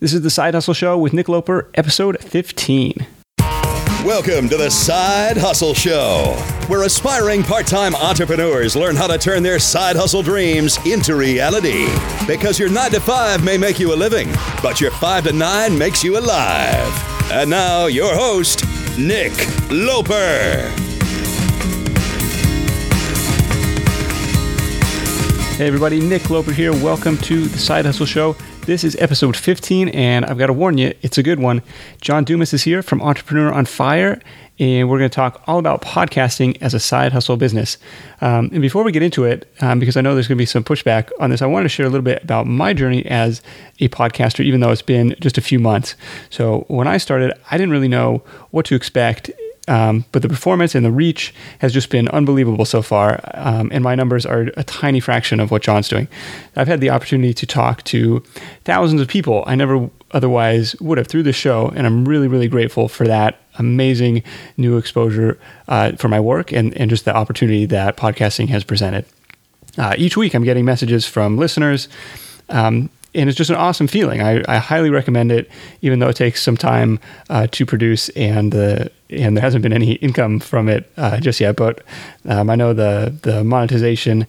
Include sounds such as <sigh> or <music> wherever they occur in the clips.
This is the Side Hustle Show with Nick Loper, episode 15. Welcome to the Side Hustle Show, where aspiring part time entrepreneurs learn how to turn their side hustle dreams into reality. Because your 9 to 5 may make you a living, but your 5 to 9 makes you alive. And now, your host, Nick Loper. Hey, everybody, Nick Loper here. Welcome to the Side Hustle Show. This is episode 15, and I've got to warn you, it's a good one. John Dumas is here from Entrepreneur on Fire, and we're going to talk all about podcasting as a side hustle business. Um, and before we get into it, um, because I know there's going to be some pushback on this, I want to share a little bit about my journey as a podcaster, even though it's been just a few months. So when I started, I didn't really know what to expect um, but the performance and the reach has just been unbelievable so far. Um, and my numbers are a tiny fraction of what John's doing. I've had the opportunity to talk to thousands of people I never otherwise would have through the show. And I'm really, really grateful for that amazing new exposure uh, for my work and, and just the opportunity that podcasting has presented. Uh, each week, I'm getting messages from listeners. Um, and it's just an awesome feeling. I, I, highly recommend it, even though it takes some time uh, to produce and the and there hasn't been any income from it uh, just yet. But um, I know the the monetization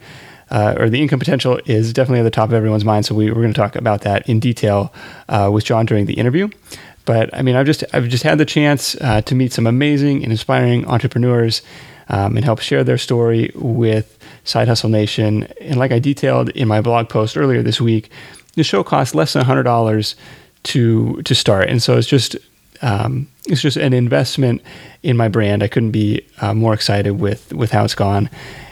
uh, or the income potential is definitely at the top of everyone's mind. So we, we're going to talk about that in detail uh, with John during the interview. But I mean, I've just I've just had the chance uh, to meet some amazing and inspiring entrepreneurs um, and help share their story with Side Hustle Nation. And like I detailed in my blog post earlier this week, the show costs less than hundred dollars to to start, and so it's just um, it's just an investment in my brand. I couldn't be uh, more excited with with how it's gone.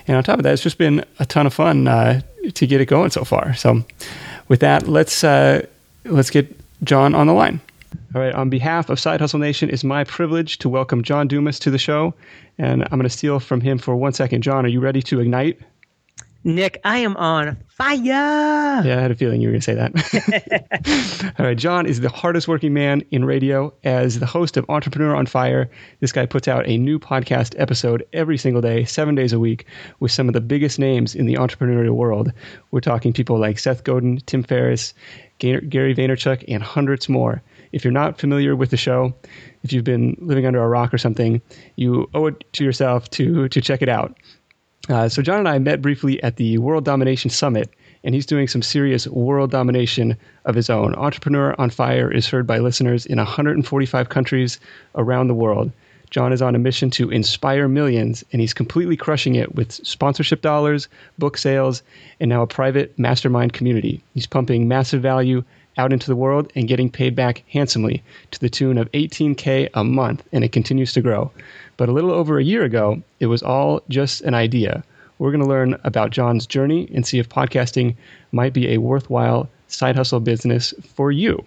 And on top of that, it's just been a ton of fun uh, to get it going so far. So, with that, let's uh, let's get John on the line. All right. On behalf of Side Hustle Nation, it's my privilege to welcome John Dumas to the show, and I'm going to steal from him for one second. John, are you ready to ignite? Nick, I am on fire. Yeah, I had a feeling you were going to say that. <laughs> All right, John is the hardest working man in radio. As the host of Entrepreneur on Fire, this guy puts out a new podcast episode every single day, seven days a week, with some of the biggest names in the entrepreneurial world. We're talking people like Seth Godin, Tim Ferriss, Gary Vaynerchuk, and hundreds more. If you're not familiar with the show, if you've been living under a rock or something, you owe it to yourself to to check it out. Uh, so John and I met briefly at the World Domination Summit, and he's doing some serious world domination of his own. Entrepreneur on Fire is heard by listeners in 145 countries around the world. John is on a mission to inspire millions, and he's completely crushing it with sponsorship dollars, book sales, and now a private mastermind community. He's pumping massive value out into the world and getting paid back handsomely to the tune of 18K a month, and it continues to grow. But a little over a year ago, it was all just an idea. We're going to learn about John's journey and see if podcasting might be a worthwhile side hustle business for you.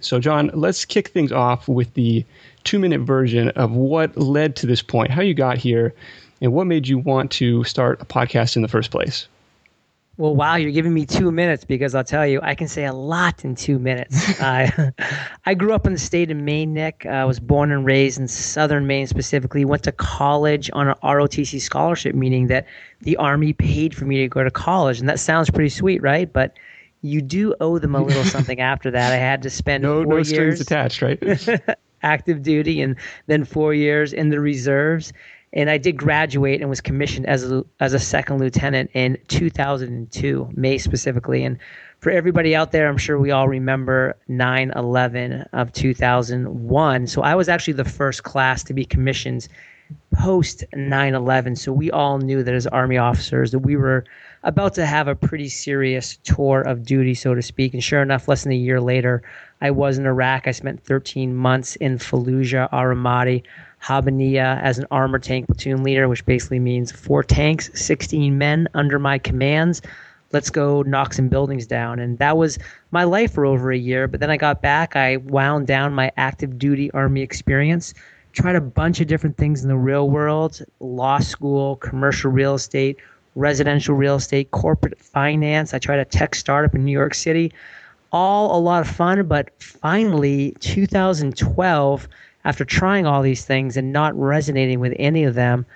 So, John, let's kick things off with the two minute version of what led to this point, how you got here, and what made you want to start a podcast in the first place. Well, wow, you're giving me two minutes because I'll tell you, I can say a lot in two minutes. <laughs> I, I grew up in the state of Maine, Nick. I was born and raised in southern Maine specifically. Went to college on an ROTC scholarship, meaning that the Army paid for me to go to college. And that sounds pretty sweet, right? But you do owe them a little <laughs> something after that. I had to spend no, four no years attached, right? <laughs> active duty and then four years in the reserves and I did graduate and was commissioned as a, as a second lieutenant in 2002, May specifically. And for everybody out there, I'm sure we all remember 9 11 of 2001. So I was actually the first class to be commissioned post 9 11. So we all knew that as Army officers that we were about to have a pretty serious tour of duty, so to speak. And sure enough, less than a year later, I was in Iraq. I spent 13 months in Fallujah, Al Habbaniyah as an armor tank platoon leader, which basically means four tanks, 16 men under my commands. Let's go knock some buildings down. And that was my life for over a year. But then I got back, I wound down my active duty Army experience, tried a bunch of different things in the real world law school, commercial real estate, residential real estate, corporate finance. I tried a tech startup in New York City. All a lot of fun, but finally, 2012 after trying all these things and not resonating with any of them,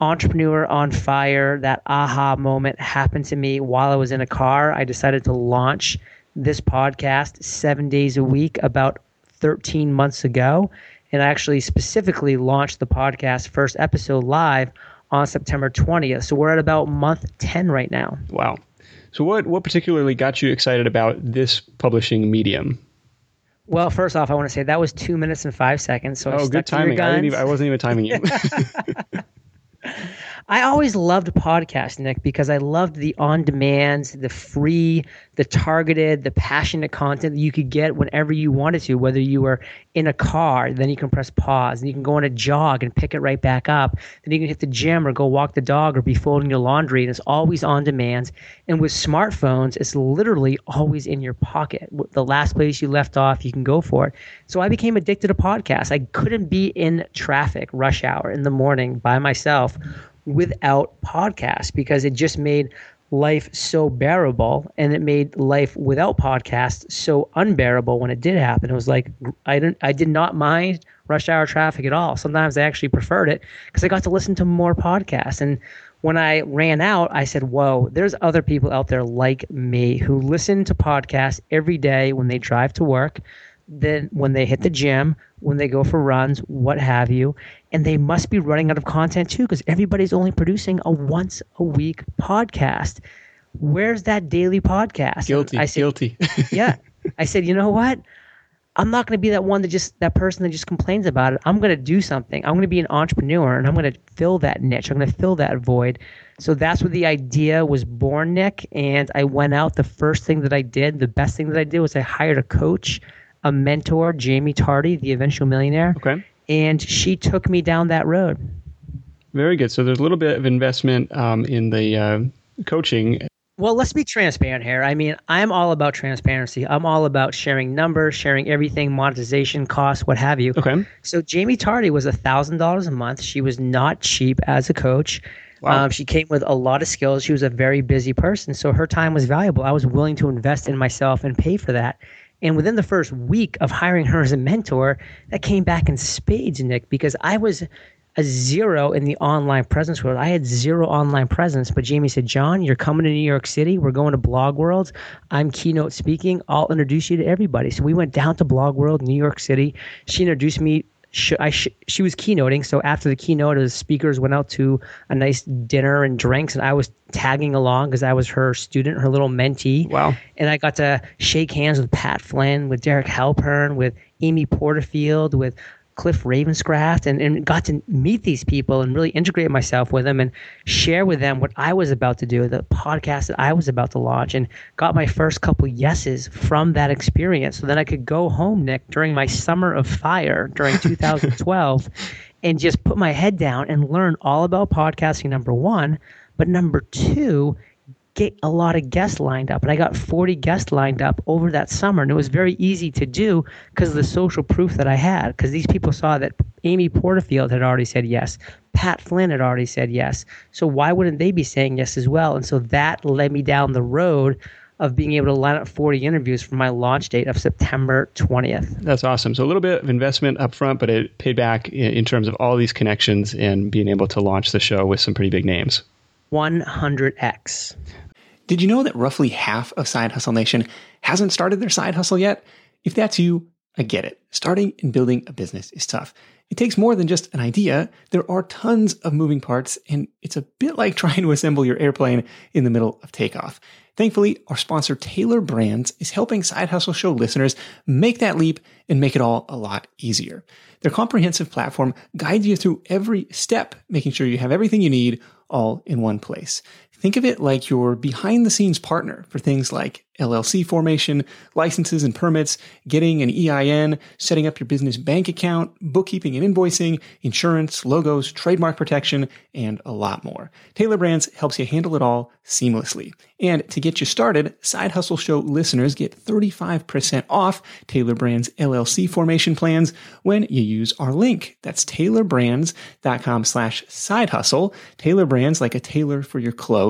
entrepreneur on fire, that aha moment happened to me while I was in a car. I decided to launch this podcast seven days a week about 13 months ago. And I actually specifically launched the podcast first episode live on September 20th. So we're at about month 10 right now. Wow. So what what particularly got you excited about this publishing medium? Well, first off, I want to say that was two minutes and five seconds. So oh, good timing. I, even, I wasn't even timing you. <laughs> <laughs> I always loved podcasts, Nick, because I loved the on demand, the free, the targeted, the passionate content that you could get whenever you wanted to, whether you were in a car, then you can press pause, and you can go on a jog and pick it right back up. Then you can hit the gym or go walk the dog or be folding your laundry, and it's always on demand. And with smartphones, it's literally always in your pocket. The last place you left off, you can go for it. So I became addicted to podcasts. I couldn't be in traffic, rush hour in the morning by myself without podcasts because it just made life so bearable and it made life without podcasts so unbearable when it did happen. It was like I didn't I did not mind rush hour traffic at all. Sometimes I actually preferred it because I got to listen to more podcasts and when I ran out, I said, Whoa, there's other people out there like me who listen to podcasts every day when they drive to work, then when they hit the gym, when they go for runs, what have you and they must be running out of content too because everybody's only producing a once a week podcast. Where's that daily podcast? Guilty. I said, guilty. <laughs> yeah. I said, you know what? I'm not going to be that one that just that person that just complains about it. I'm going to do something. I'm going to be an entrepreneur and I'm going to fill that niche. I'm going to fill that void. So that's where the idea was born, Nick. And I went out. The first thing that I did, the best thing that I did was I hired a coach, a mentor, Jaime Tardy, the eventual millionaire. Okay and she took me down that road. Very good. So there's a little bit of investment um, in the uh, coaching. Well, let's be transparent here. I mean, I'm all about transparency. I'm all about sharing numbers, sharing everything, monetization, costs, what have you. Okay. So Jaime Tardy was a thousand dollars a month. She was not cheap as a coach. Wow. Um, she came with a lot of skills. She was a very busy person, so her time was valuable. I was willing to invest in myself and pay for that. And within the first week of hiring her as a mentor, that came back in spades, Nick, because I was a zero in the online presence world. I had zero online presence, but Jaime said, John, you're coming to New York City. We're going to Blog World. I'm keynote speaking. I'll introduce you to everybody. So we went down to Blog World, New York City. She introduced me she, I sh- she was keynoting. So after the keynote, the speakers went out to a nice dinner and drinks, and I was tagging along because I was her student, her little mentee. Wow! And I got to shake hands with Pat Flynn, with Derek Halpern, with Amy Porterfield, with Cliff Ravenscraft and, and got to meet these people and really integrate myself with them and share with them what I was about to do, the podcast that I was about to launch, and got my first couple yeses from that experience. So then I could go home, Nick, during my summer of fire during <laughs> 2012 and just put my head down and learn all about podcasting, number one. But number two, get a lot of guests lined up. And I got 40 guests lined up over that summer. And it was very easy to do because of the social proof that I had. Because these people saw that Amy Porterfield had already said yes. Pat Flynn had already said yes. So why wouldn't they be saying yes as well? And so that led me down the road of being able to line up 40 interviews for my launch date of September 20th. That's awesome. So a little bit of investment up front, but it paid back in terms of all these connections and being able to launch the show with some pretty big names. 100x. Did you know that roughly half of Side Hustle Nation hasn't started their side hustle yet? If that's you, I get it. Starting and building a business is tough. It takes more than just an idea. There are tons of moving parts, and it's a bit like <laughs> trying to assemble your airplane in the middle of takeoff. Thankfully, our sponsor Tailor Brands is helping Side Hustle Show listeners make that leap and make it all a lot easier. Their comprehensive platform guides you through every step, making sure you have everything you need all in one place. Think of it like your behind the scenes partner for things like LLC formation, licenses and permits, getting an EIN, setting up your business bank account, bookkeeping and invoicing, insurance, logos, trademark protection, and a lot more. Tailor Brands helps you handle it all seamlessly. And to get you started, Side Hustle Show listeners get 35% off Tailor Brands LLC formation plans when you use our link. That's tailorbrands.com slash side hustle. Tailor Brands like a tailor for your clothes,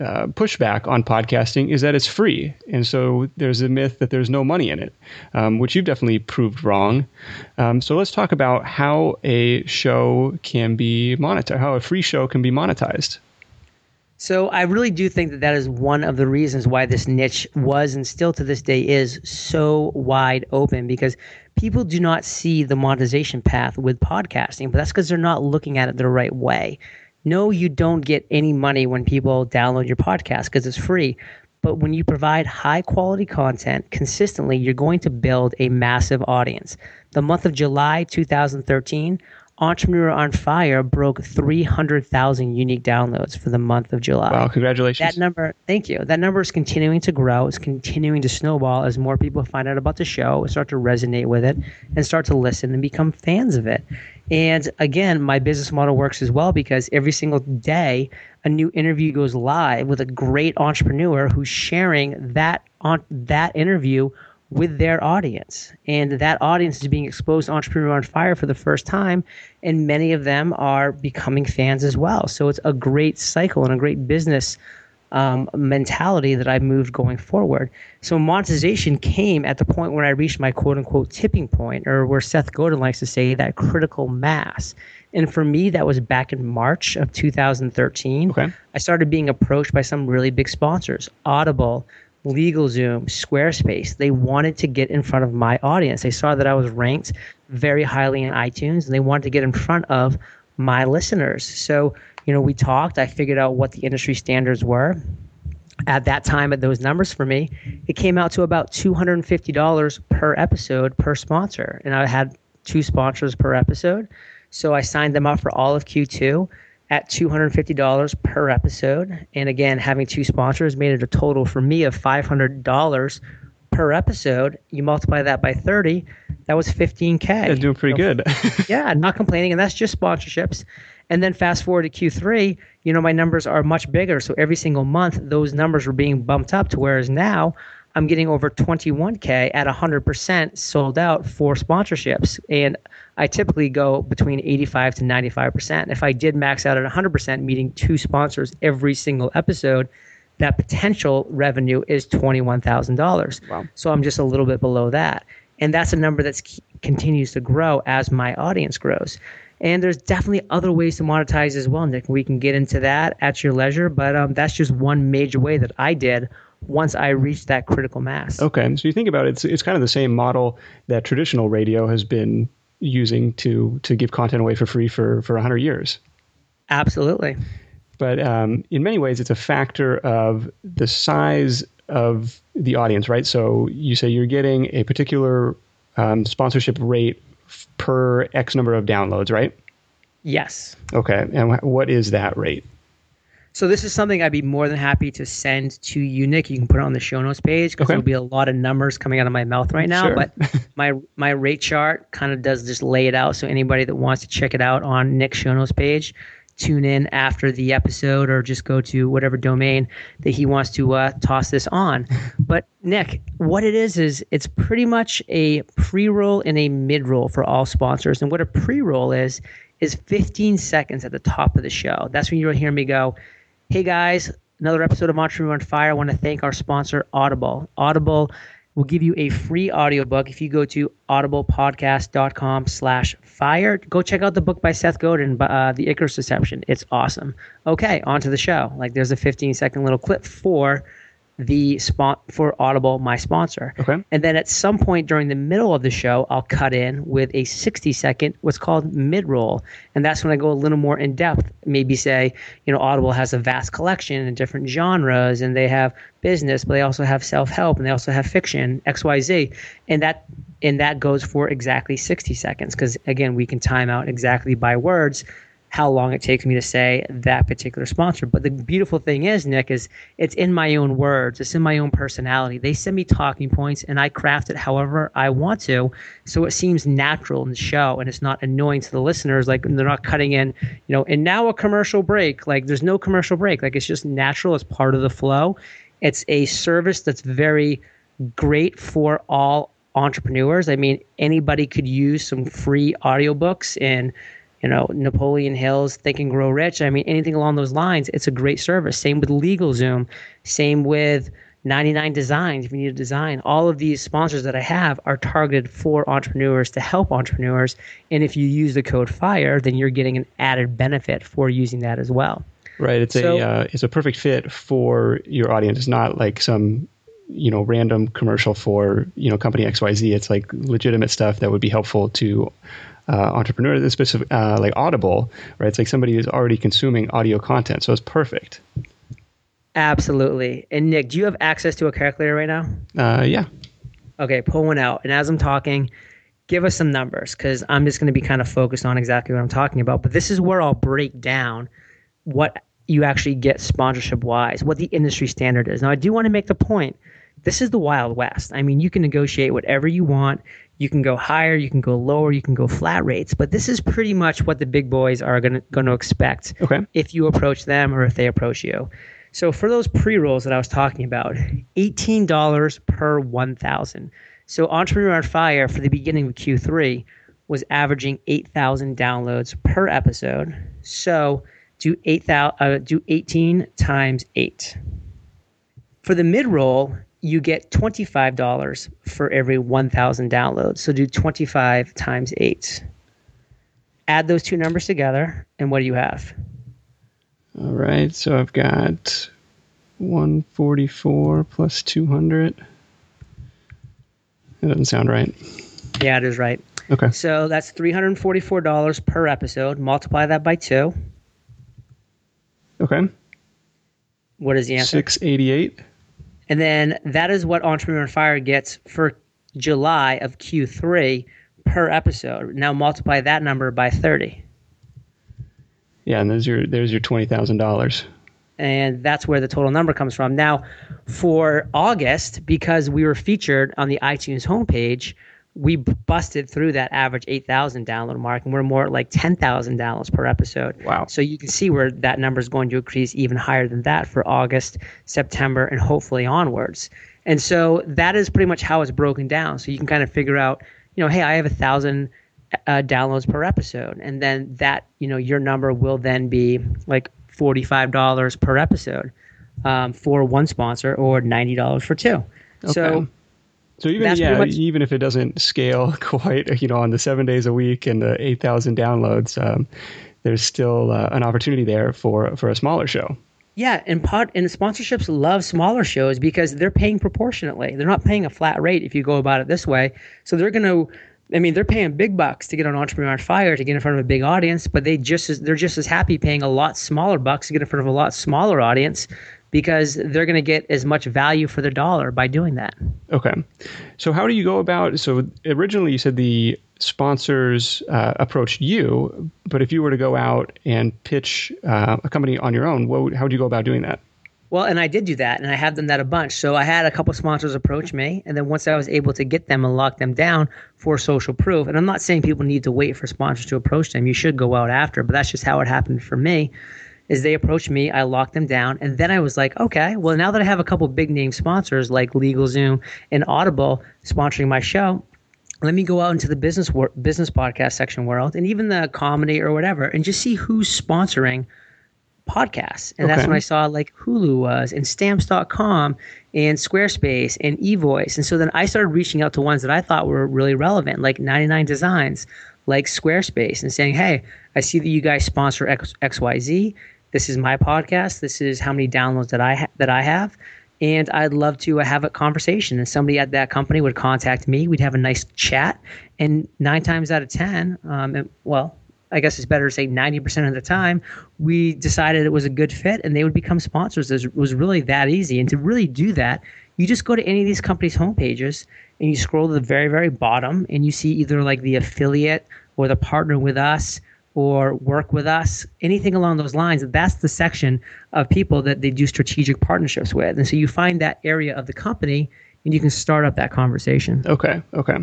uh, pushback on podcasting is that it's free. And so there's a myth that there's no money in it, um, which you've definitely proved wrong. Um, so let's talk about how a show can be monetized, how a free show can be monetized. So I really do think that that is one of the reasons why this niche was and still to this day is so wide open because people do not see the monetization path with podcasting, but that's because they're not looking at it the right way no, you don't get any money when people download your podcast because it's free. But when you provide high quality content consistently, you're going to build a massive audience. The month of July 2013, Entrepreneur on Fire broke 300,000 unique downloads for the month of July. Wow, congratulations. That number, thank you. That number is continuing to grow. It's continuing to snowball as more people find out about the show, start to resonate with it, and start to listen and become fans of it. And again, my business model works as well because every single day a new interview goes live with a great entrepreneur who's sharing that on that interview with their audience. And that audience is being exposed to Entrepreneur on Fire for the first time, and many of them are becoming fans as well. So it's a great cycle and a great business um, mentality that I moved going forward. So monetization came at the point where I reached my quote unquote tipping point, or where Seth Godin likes to say that critical mass. And for me, that was back in March of 2013. Okay. I started being approached by some really big sponsors, Audible, LegalZoom, Squarespace. They wanted to get in front of my audience. They saw that I was ranked very highly in iTunes and they wanted to get in front of my listeners. So, you know, we talked, I figured out what the industry standards were. At that time, at those numbers for me, it came out to about $250 per episode per sponsor. And I had two sponsors per episode. So I signed them up for all of Q2 at $250 per episode. And again, having two sponsors made it a total for me of $500 per episode. You multiply that by 30, that was 15K. They're doing pretty so, good. <laughs> yeah, not complaining. And that's just sponsorships. And then fast forward to Q3, you know, my numbers are much bigger. So every single month, those numbers were being bumped up to whereas now I'm getting over 21K at 100% sold out for sponsorships. And I typically go between 85 to 95%. If I did max out at 100%, meeting two sponsors every single episode, that potential revenue is $21,000. Wow. So I'm just a little bit below that. And that's a number that continues to grow as my audience grows. And there's definitely other ways to monetize as well, Nick. We can get into that at your leisure, but um, that's just one major way that I did once I reach that critical mass. Okay, so you think about it, it's, it's kind of the same model that traditional radio has been using to to give content away for free for for 100 years. Absolutely. But um, in many ways, it's a factor of the size of the audience, right? So you say you're getting a particular um, sponsorship rate per X number of downloads, right? Yes. Okay. And what is that rate? So this is something I'd be more than happy to send to you, Nick. You can put it on the show notes page because okay. there'll be a lot of numbers coming out of my mouth right now. Sure. But <laughs> my my rate chart kind of does just lay it out. So anybody that wants to check it out on Nick's show notes page, tune in after the episode or just go to whatever domain that he wants to uh, toss this on. <laughs> But Nick, what it is is it's pretty much a pre-roll and a mid-roll for all sponsors. And what a pre-roll is is 15 seconds at the top of the show. That's when you'll hear me go Hey guys, another episode of Entrepreneur on Fire. I want to thank our sponsor, Audible. Audible will give you a free audiobook if you go to audiblepodcast.com slash fire. Go check out the book by Seth Godin, uh, The Icarus Deception. It's awesome. Okay, on to the show. Like there's a 15 second little clip for the spot for Audible, my sponsor. Okay. And then at some point during the middle of the show, I'll cut in with a 60 second, what's called mid roll. And that's when I go a little more in depth. Maybe say, you know, Audible has a vast collection in different genres and they have business, but they also have self help and they also have fiction, XYZ. And that and that goes for exactly 60 seconds because again we can time out exactly by words how long it takes me to say that particular sponsor. But the beautiful thing is, Nick, is it's in my own words, it's in my own personality. They send me talking points and I craft it however I want to. So it seems natural in the show and it's not annoying to the listeners. Like they're not cutting in, you know, and now a commercial break. Like there's no commercial break. Like it's just natural, it's part of the flow. It's a service that's very great for all entrepreneurs. I mean, anybody could use some free audiobooks and you know, Napoleon Hill's Think and Grow Rich. I mean, anything along those lines, it's a great service. Same with LegalZoom. Same with 99 Designs. If you need a design, all of these sponsors that I have are targeted for entrepreneurs to help entrepreneurs. And if you use the code FIRE, then you're getting an added benefit for using that as well. Right. It's so, a uh, it's a perfect fit for your audience. It's not like some you know random commercial for you know company XYZ. It's like legitimate stuff that would be helpful to uh, entrepreneur, specific uh, like Audible, right? It's like somebody who's already consuming audio content, so it's perfect. Absolutely. And Nick, do you have access to a calculator right now? Uh, yeah. Okay, pull one out. And as I'm talking, give us some numbers because I'm just going to be kind of focused on exactly what I'm talking about. But this is where I'll break down what you actually get sponsorship wise, what the industry standard is. Now, I do want to make the point this is the Wild West. I mean, you can negotiate whatever you want. You can go higher, you can go lower, you can go flat rates, but this is pretty much what the big boys are going to expect okay. if you approach them or if they approach you. So for those pre-rolls that I was talking about, $18 per 1,000. So Entrepreneur on Fire for the beginning of Q3 was averaging 8,000 downloads per episode. So do 8,000 uh, do 18 times 8. For the mid-roll, you get $25 for every 1,000 downloads. So do 25 times 8. Add those two numbers together, and what do you have? All right, so I've got 144 plus 200. That doesn't sound right. Yeah, it is right. Okay. So that's $344 per episode. Multiply that by two. Okay. What is the answer? 688. And then that is what Entrepreneur on Fire gets for July of Q3 per episode. Now multiply that number by 30. Yeah, and there's your there's your twenty thousand dollars. And that's where the total number comes from. Now, for August, because we were featured on the iTunes homepage, we busted through that average 8,000 download mark and we're more like 10,000 downloads per episode. Wow. So you can see where that number is going to increase even higher than that for August, September, and hopefully onwards. And so that is pretty much how it's broken down. So you can kind of figure out, you know, hey, I have a thousand uh, downloads per episode. And then that, you know, your number will then be like $45 per episode um, for one sponsor or $90 for two. Okay. So so even That's yeah, much- even if it doesn't scale <laughs> quite, you know, on the seven days a week and the eight thousand downloads, um, there's still uh, an opportunity there for for a smaller show. Yeah, and pod and sponsorships love smaller shows because they're paying proportionately. They're not paying a flat rate if you go about it this way. So they're going to I mean, they're paying big bucks to get on Entrepreneur on Fire to get in front of a big audience, but they just as, they're just as happy paying a lot smaller bucks to get in front of a lot smaller audience because they're going to get as much value for their dollar by doing that. Okay. So how do you go about so originally you said the sponsors uh, approached you, but if you were to go out and pitch uh, a company on your own, what, how would you go about doing that? Well, and I did do that, and I have done that a bunch. So I had a couple sponsors approach me, and then once I was able to get them and lock them down for social proof, and I'm not saying people need to wait for sponsors to approach them. You should go out after, but that's just how it happened for me is they approached me, I locked them down, and then I was like, okay, well now that I have a couple big name sponsors like LegalZoom and Audible sponsoring my show, let me go out into the business wor- business podcast section world and even the comedy or whatever, and just see who's sponsoring podcasts. And that's Okay. when I saw like Hulu was and stamps.com and Squarespace and eVoice. And so then I started reaching out to ones that I thought were really relevant, like 99 Designs, like Squarespace, and saying, hey, I see that you guys sponsor X, XYZ. This is my podcast. This is how many downloads that I ha- that I have. And I'd love to uh, have a conversation. And somebody at that company would contact me. We'd have a nice chat. And nine times out of 10, um, well, I guess it's better to say 90% of the time, we decided it was a good fit and they would become sponsors. It was really that easy. And to really do that, you just go to any of these companies' homepages and you scroll to the very, very bottom and you see either like the affiliate or the partner with us or work with us, anything along those lines. That's the section of people that they do strategic partnerships with. And so you find that area of the company and you can start up that conversation. Okay. Okay.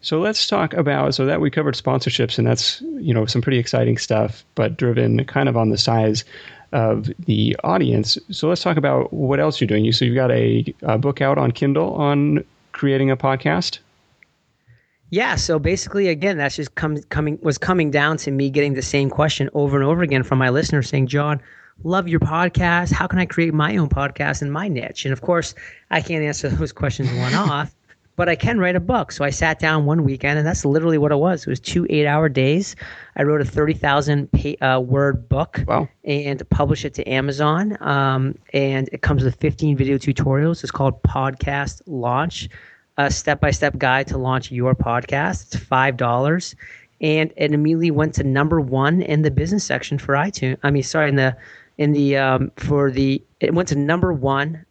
So let's talk about so that we covered sponsorships and that's you know some pretty exciting stuff, but driven kind of on the size of the audience. So let's talk about what else you're doing. You so you've got a, a book out on Kindle on creating a podcast. Yeah, so basically, again, that's just com- coming was coming down to me getting the same question over and over again from my listeners, saying, "John, love your podcast. How can I create my own podcast in my niche?" And of course, I can't answer <laughs> those questions one <laughs> off, but I can write a book. So I sat down one weekend, and that's literally what it was. It was two eight-hour days. I wrote a thirty thousand uh, word book Wow. and published it to Amazon. Um, and it comes with 15 video tutorials. It's called Podcast Launch, a step by step guide to launch your podcast. It's $5. And it immediately went to number one in the business section for iTunes. I mean, sorry, in the, in the, um, for the, it went to number one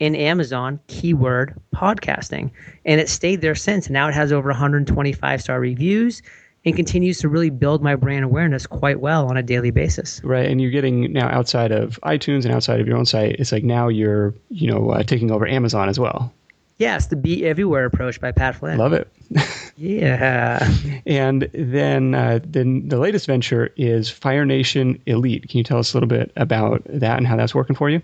in Amazon keyword podcasting. And it stayed there since. Now it has over 125 star reviews and continues to really build my brand awareness quite well on a daily basis. Right, and you're getting now outside of iTunes and outside of your own site. It's like now you're you know uh, taking over Amazon as well. Yes, the Be Everywhere approach by Pat Flynn. Love it. Yeah. <laughs> And then uh, then the latest venture is Fire Nation Elite. Can you tell us a little bit about that and how that's working for you?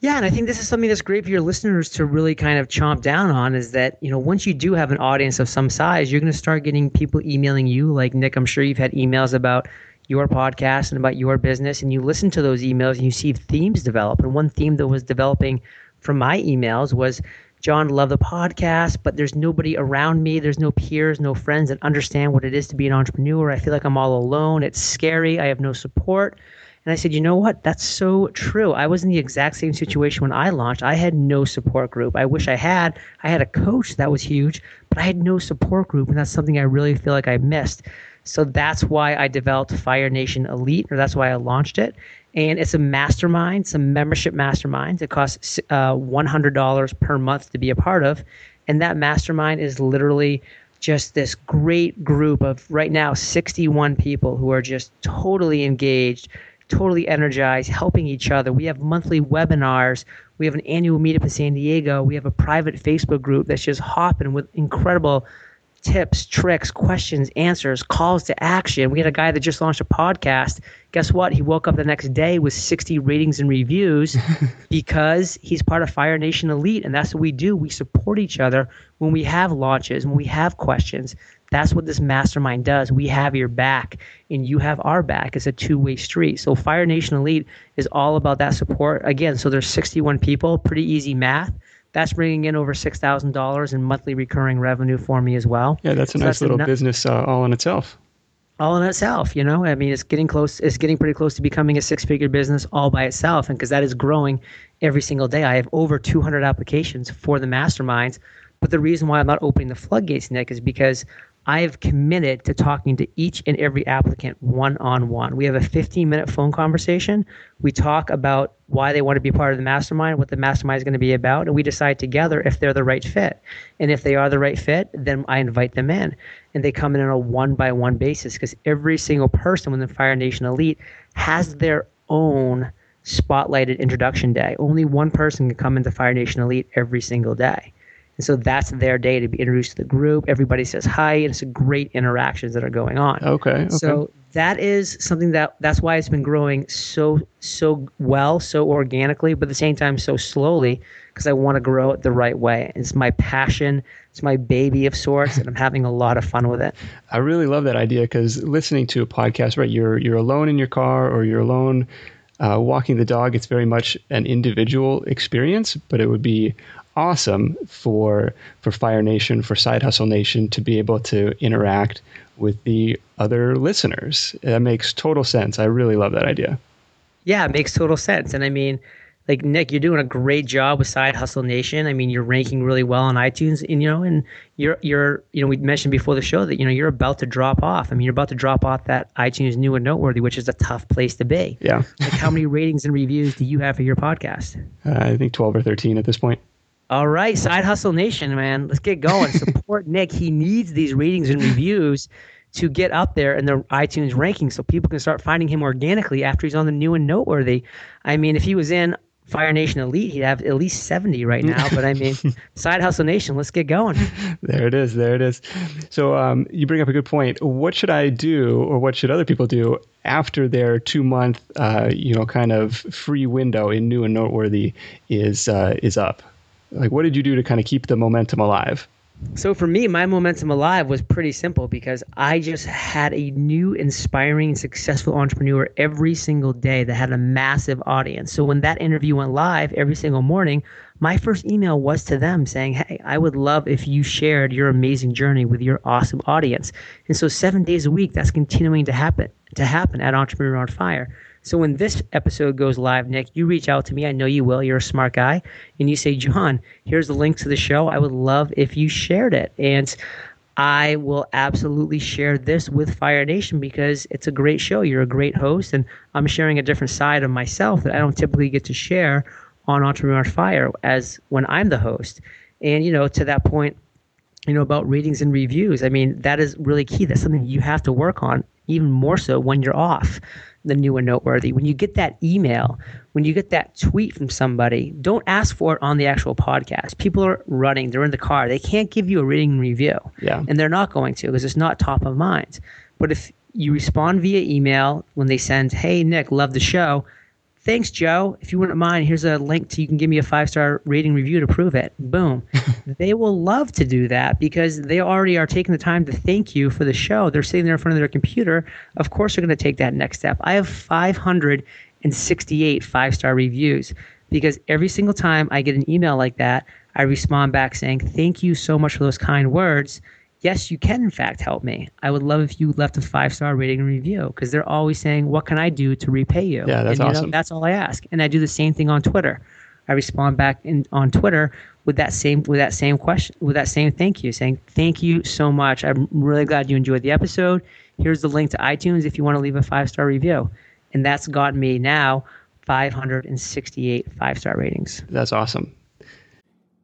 Yeah, and I think this is something that's great for your listeners to really kind of chomp down on is that, you know, once you do have an audience of some size, you're going to start getting people emailing you. Like, Nick, I'm sure you've had emails about your podcast and about your business, and you listen to those emails and you see themes develop. And one theme that was developing from my emails was John, love the podcast, but there's nobody around me. There's no peers, no friends that understand what it is to be an entrepreneur. I feel like I'm all alone. It's scary. I have no support. And I said, you know what? That's so true. I was in the exact same situation when I launched. I had no support group. I wish I had. I had a coach that was huge, but I had no support group. And that's something I really feel like I missed. So that's why I developed Fire Nation Elite, or that's why I launched it. And it's a mastermind, some membership mastermind. It costs uh, $100 per month to be a part of. And that mastermind is literally just this great group of right now 61 people who are just totally engaged, totally energized, helping each other. We have monthly webinars. We have an annual meetup in San Diego. We have a private Facebook group that's just hopping with incredible tips, tricks, questions, answers, calls to action. We had a guy that just launched a podcast. Guess what? He woke up the next day with 60 ratings and reviews <laughs> because he's part of Fire Nation Elite. And that's what we do. We support each other when we have launches, when we have questions. That's what this mastermind does. We have your back and you have our back. It's a two way street. So Fire Nation Elite is all about that support. Again, so there's 61 people, pretty easy math. That's bringing in over six thousand dollars in monthly recurring revenue for me as well. Yeah, that's a So nice little nu- business uh, all in itself. all in itself. You know, I mean, it's getting close. It's getting pretty close to becoming a six-figure business all by itself, and because that is growing every single day. I have over 200 applications for the masterminds. But the reason why I'm not opening the floodgates, Nick, is because I have committed to talking to each and every applicant one on one. We have a 15 minute phone conversation. We talk about why they want to be part of the mastermind, what the mastermind is going to be about, and we decide together if they're the right fit. And if they are the right fit, then I invite them in. And they come in on a one by one basis because every single person within Fire Nation Elite has their own spotlighted introduction day. Only one person can come into Fire Nation Elite every single day. And so that's their day to be introduced to the group. Everybody says hi, and it's a great interactions that are going on. Okay. okay. So that is something that that's why it's been growing so so well, so organically, but at the same time so slowly because I want to grow it the right way. It's my passion, it's my baby of sorts, and I'm having a lot of fun with it. I really love that idea because listening to a podcast, right? You're you're alone in your car or you're alone uh, walking the dog, it's very much an individual experience, but it would be awesome for for Fire Nation, for Side Hustle Nation to be able to interact with the other listeners. That makes total sense. I really love that idea. Yeah, it makes total sense. And I mean, like Nick, you're doing a great job with Side Hustle Nation. I mean, you're ranking really well on iTunes, and you know, and you're you're you know, we mentioned before the show that you know you're about to drop off. I mean, you're about to drop off that iTunes new and noteworthy, which is a tough place to be. Yeah. like, how many ratings and reviews do you have for your podcast? Uh, I think twelve or thirteen at this point. All right, Side Hustle Nation, man, let's get going. <laughs> Support Nick. He needs these ratings and reviews to get up there in the iTunes ranking so people can start finding him organically after he's on the new and noteworthy. I mean, if he was in Fire Nation Elite, he'd have at least 70 right now. But I mean, <laughs> Side Hustle Nation, let's get going. There it is. There it is. So um, you bring up a good point. What should I do, or what should other people do after their two month, uh, you know, kind of free window in new and noteworthy is uh, is up? Like, what did you do to kind of keep the momentum alive? So for me, my momentum alive was pretty simple because I just had a new, inspiring, successful entrepreneur every single day that had a massive audience. So when that interview went live every single morning, my first email was to them saying, Hey, I would love if you shared your amazing journey with your awesome audience. And so seven days a week, that's continuing to happen to happen at Entrepreneur on Fire. So when this episode goes live, Nick, you reach out to me. I know you will. You're a smart guy. And you say, John, here's the link to the show. I would love if you shared it. And I will absolutely share this with Fire Nation because it's a great show. You're a great host, and I'm sharing a different side of myself that I don't typically get to share on Entrepreneur Fire as when I'm the host. And you know, to that point, you know about ratings and reviews. I mean, that is really key. That's something you have to work on even more so when you're off the new and noteworthy. When you get that email, when you get that tweet from somebody, don't ask for it on the actual podcast. People are running, they're in the car. They can't give you a rating review. Yeah. And they're not going to because it's not top of mind. But if you respond via email when they send, hey, Nick, love the show. Thanks, Joe. If you wouldn't mind, here's a link to you can give me a five star rating review to prove it. Boom. <laughs> they will love to do that because they already are taking the time to thank you for the show. They're sitting there in front of their computer. Of course, they're going to take that next step. I have 568 five star reviews because every single time I get an email like that, I respond back saying, Thank you so much for those kind words yes, you can in fact help me. I would love if you left a five star rating and review because they're always saying, "What can I do to repay you?" Yeah, that's and, you awesome. Know, that's all I ask, and I do the same thing on Twitter. I respond back in, on Twitter with that same with that same question with that same thank you, saying, "Thank you so much. I'm really glad you enjoyed the episode. Here's the link to iTunes if you want to leave a five star review," and that's got me now 568 five star ratings. That's awesome.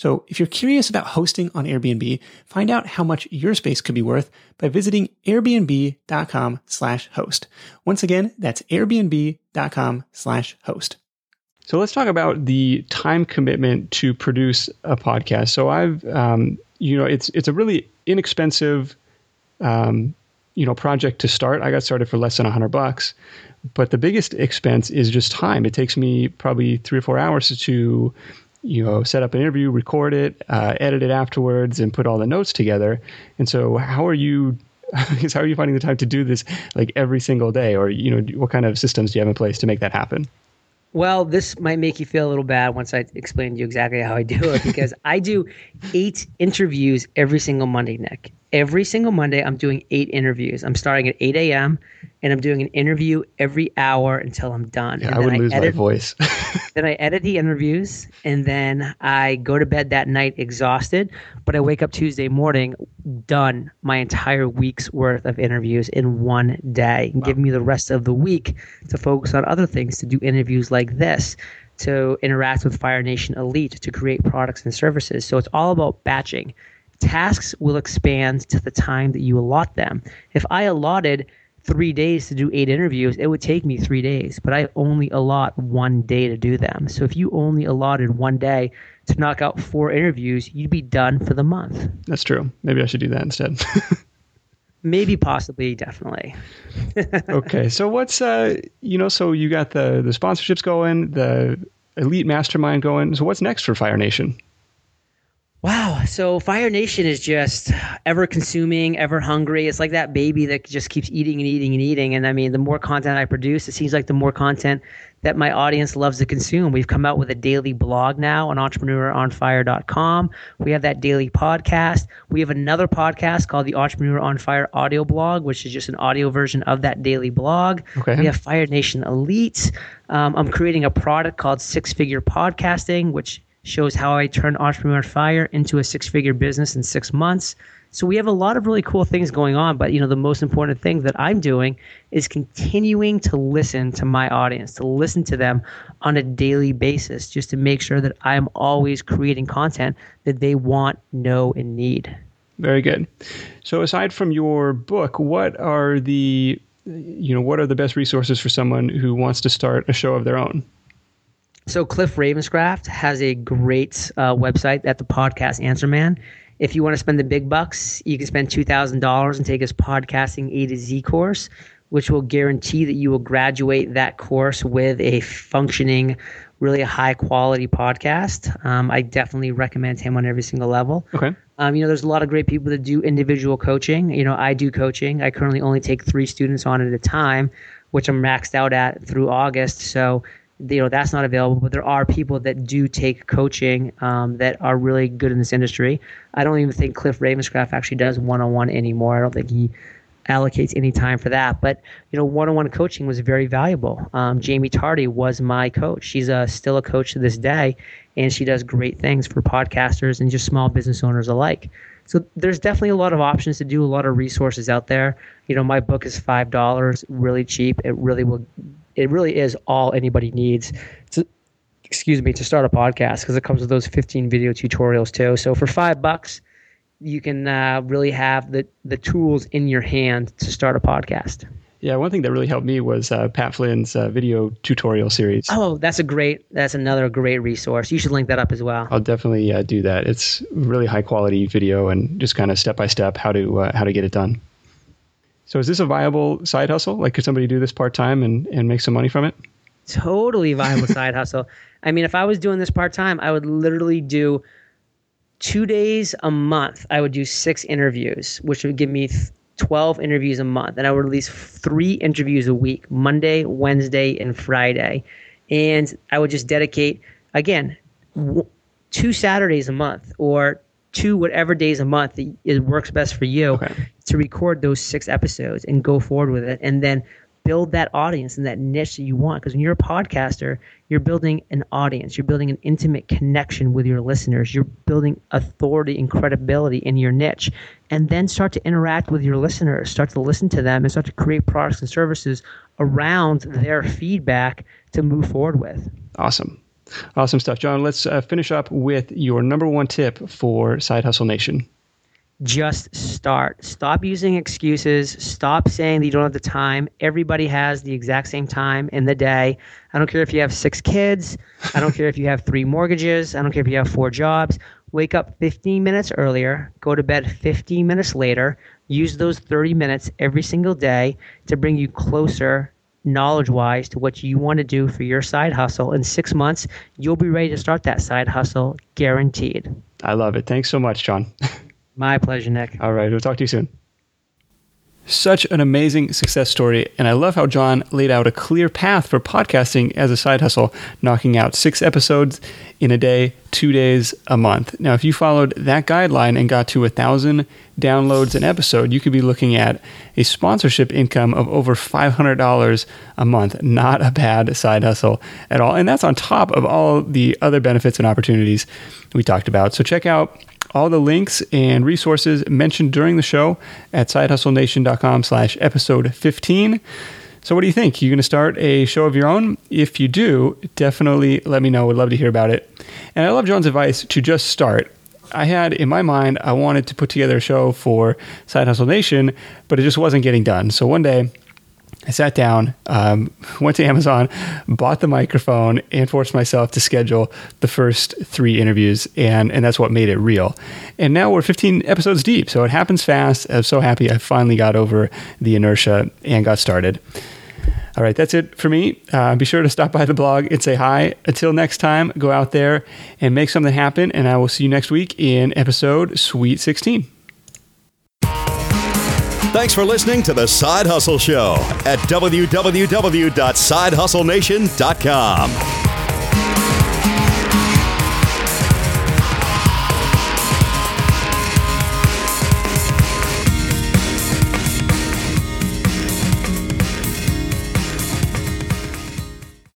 So if you're curious about hosting on Airbnb, find out how much your space could be worth by visiting airbnb.com slash host. Once again, that's airbnb.com slash host. So let's talk about the time commitment to produce a podcast. So I've, um, you know, it's it's a really inexpensive, um, you know, project to start. I got started for less than a hundred bucks, but the biggest expense is just time. It takes me probably three or four hours to, you know, set up an interview, record it, uh, edit it afterwards, and put all the notes together. And so, how are you? <laughs> how are you finding the time to do this like every single day, or you know, what kind of systems do you have in place to make that happen? Well, this might make you feel a little bad once I explain to you exactly how I do it because I do eight interviews every single Monday, Nick. Every single Monday, I'm doing eight interviews. I'm starting at 8 a.m. and I'm doing an interview every hour until I'm done. Yeah, I would lose edit, my voice. <laughs> then I edit the interviews and then I go to bed that night exhausted, but I wake up Tuesday morning done my entire week's worth of interviews in one day wow. give me the rest of the week to focus on other things, to do interviews like this to interact with Fire Nation Elite to create products and services. So it's all about batching tasks will expand to the time that you allot them. If I allotted three days to do eight interviews, it would take me three days, but I only allot one day to do them. So if you only allotted one day to knock out four interviews, you'd be done for the month. That's true. Maybe I should do that instead. <laughs> Maybe, possibly, definitely. <laughs> okay, so what's uh, you know, so you got the the sponsorships going, the elite mastermind going. So what's next for Fire Nation? Wow. So Fire Nation is just ever consuming, ever hungry. It's like that baby that just keeps eating and eating and eating. And I mean, the more content I produce, it seems like the more content that my audience loves to consume. We've come out with a daily blog now on entrepreneuronfire.com. We have that daily podcast. We have another podcast called the Entrepreneur on Fire audio blog, which is just an audio version of that daily blog. Okay. We have Fire Nation Elite. Um, I'm creating a product called Six Figure Podcasting, which shows how I turned Entrepreneur Fire into a six figure business in six months. So we have a lot of really cool things going on, but you know the most important thing that I'm doing is continuing to listen to my audience, to listen to them on a daily basis just to make sure that I'm always creating content that they want, know and need. Very good. So aside from your book, what are the you know what are the best resources for someone who wants to start a show of their own? So Cliff Ravenscraft has a great uh, website at the podcast Answer Man. If you want to spend the big bucks, you can spend two thousand dollars and take his podcasting A to Z course, which will guarantee that you will graduate that course with a functioning, really high quality podcast. Um, I definitely recommend him on every single level. Okay. Um, you know, there's a lot of great people that do individual coaching. You know, I do coaching. I currently only take three students on at a time, which I'm maxed out at through August. So you know that's not available but there are people that do take coaching um, that are really good in this industry. I don't even think cliff ravenscraft actually does one-on-one anymore. I don't think he allocates any time for that. But you know one-on-one coaching was very valuable. Um, Jaime Tardy was my coach. She's a, still a coach to this day and she does great things for podcasters and just small business owners alike. So there's definitely a lot of options to do a lot of resources out there. You know my book is five dollars really cheap. It really will it really is all anybody needs to excuse me to start a podcast because it comes with those 15 video tutorials too so for five bucks you can uh, really have the the tools in your hand to start a podcast yeah, one thing that really helped me was uh, Pat Flynn's uh, video tutorial series. Oh, that's a great, that's another great resource. You should link that up as well. I'll definitely uh, do that. It's really high quality video and just kind of step by step how to uh, how to get it done. So is this a viable side hustle? Like, could somebody do this part time and, and make some money from it? Totally viable <laughs> side hustle. I mean, if I was doing this part time, I would literally do two days a month. I would do six interviews, which would give me 12 interviews a month. And I would release three interviews a week Monday, Wednesday, and Friday. And I would just dedicate, again, two Saturdays a month or two whatever days a month it works best for you okay. to record those six episodes and go forward with it and then build that audience and that niche that you want. Because when you're a podcaster you're building an audience. You're building an intimate connection with your listeners. You're building authority and credibility in your niche. And then start to interact with your listeners. Start to listen to them and start to create products and services around their feedback to move forward with. Awesome Awesome stuff. John, let's uh, finish up with your number one tip for Side Hustle Nation. Just start. Stop using excuses. Stop saying that you don't have the time. Everybody has the exact same time in the day. I don't care if you have six kids. I don't care if you have three mortgages. I don't care if you have four jobs. Wake up 15 minutes earlier, go to bed 15 minutes later. Use those 30 minutes every single day to bring you closer knowledge wise to what you want to do for your side hustle. In six months, you'll be ready to start that side hustle guaranteed. I love it. Thanks so much, John. <laughs> My pleasure, Nick. All right. We'll talk to you soon. Such an amazing success story, and I love how John laid out a clear path for podcasting as a side hustle, knocking out six episodes in a day, two days a month. Now, if you followed that guideline and got to a thousand downloads an episode, you could be looking at a sponsorship income of over $500 a month. Not a bad side hustle at all. And that's on top of all the other benefits and opportunities we talked about. So check out all the links and resources mentioned during the show at sidehustlenation.com slash episode 15. So what do you think? You're going to start a show of your own? If you do, definitely let me know. Would love to hear about it. And I love John's advice to just start. I had in my mind, I wanted to put together a show for Side Hustle Nation, but it just wasn't getting done. So one day I sat down, um, went to Amazon, bought the microphone, and forced myself to schedule the first three interviews, and and that's what made it real. And now we're 15 episodes deep, so it happens fast. I'm so happy I finally got over the inertia and got started. All right, that's it for me. Uh, be sure to stop by the blog and say hi. Until next time, go out there and make something happen, and I will see you next week in episode Sweet 16. Thanks for listening to The Side Hustle Show at www.sidehustlenation.com.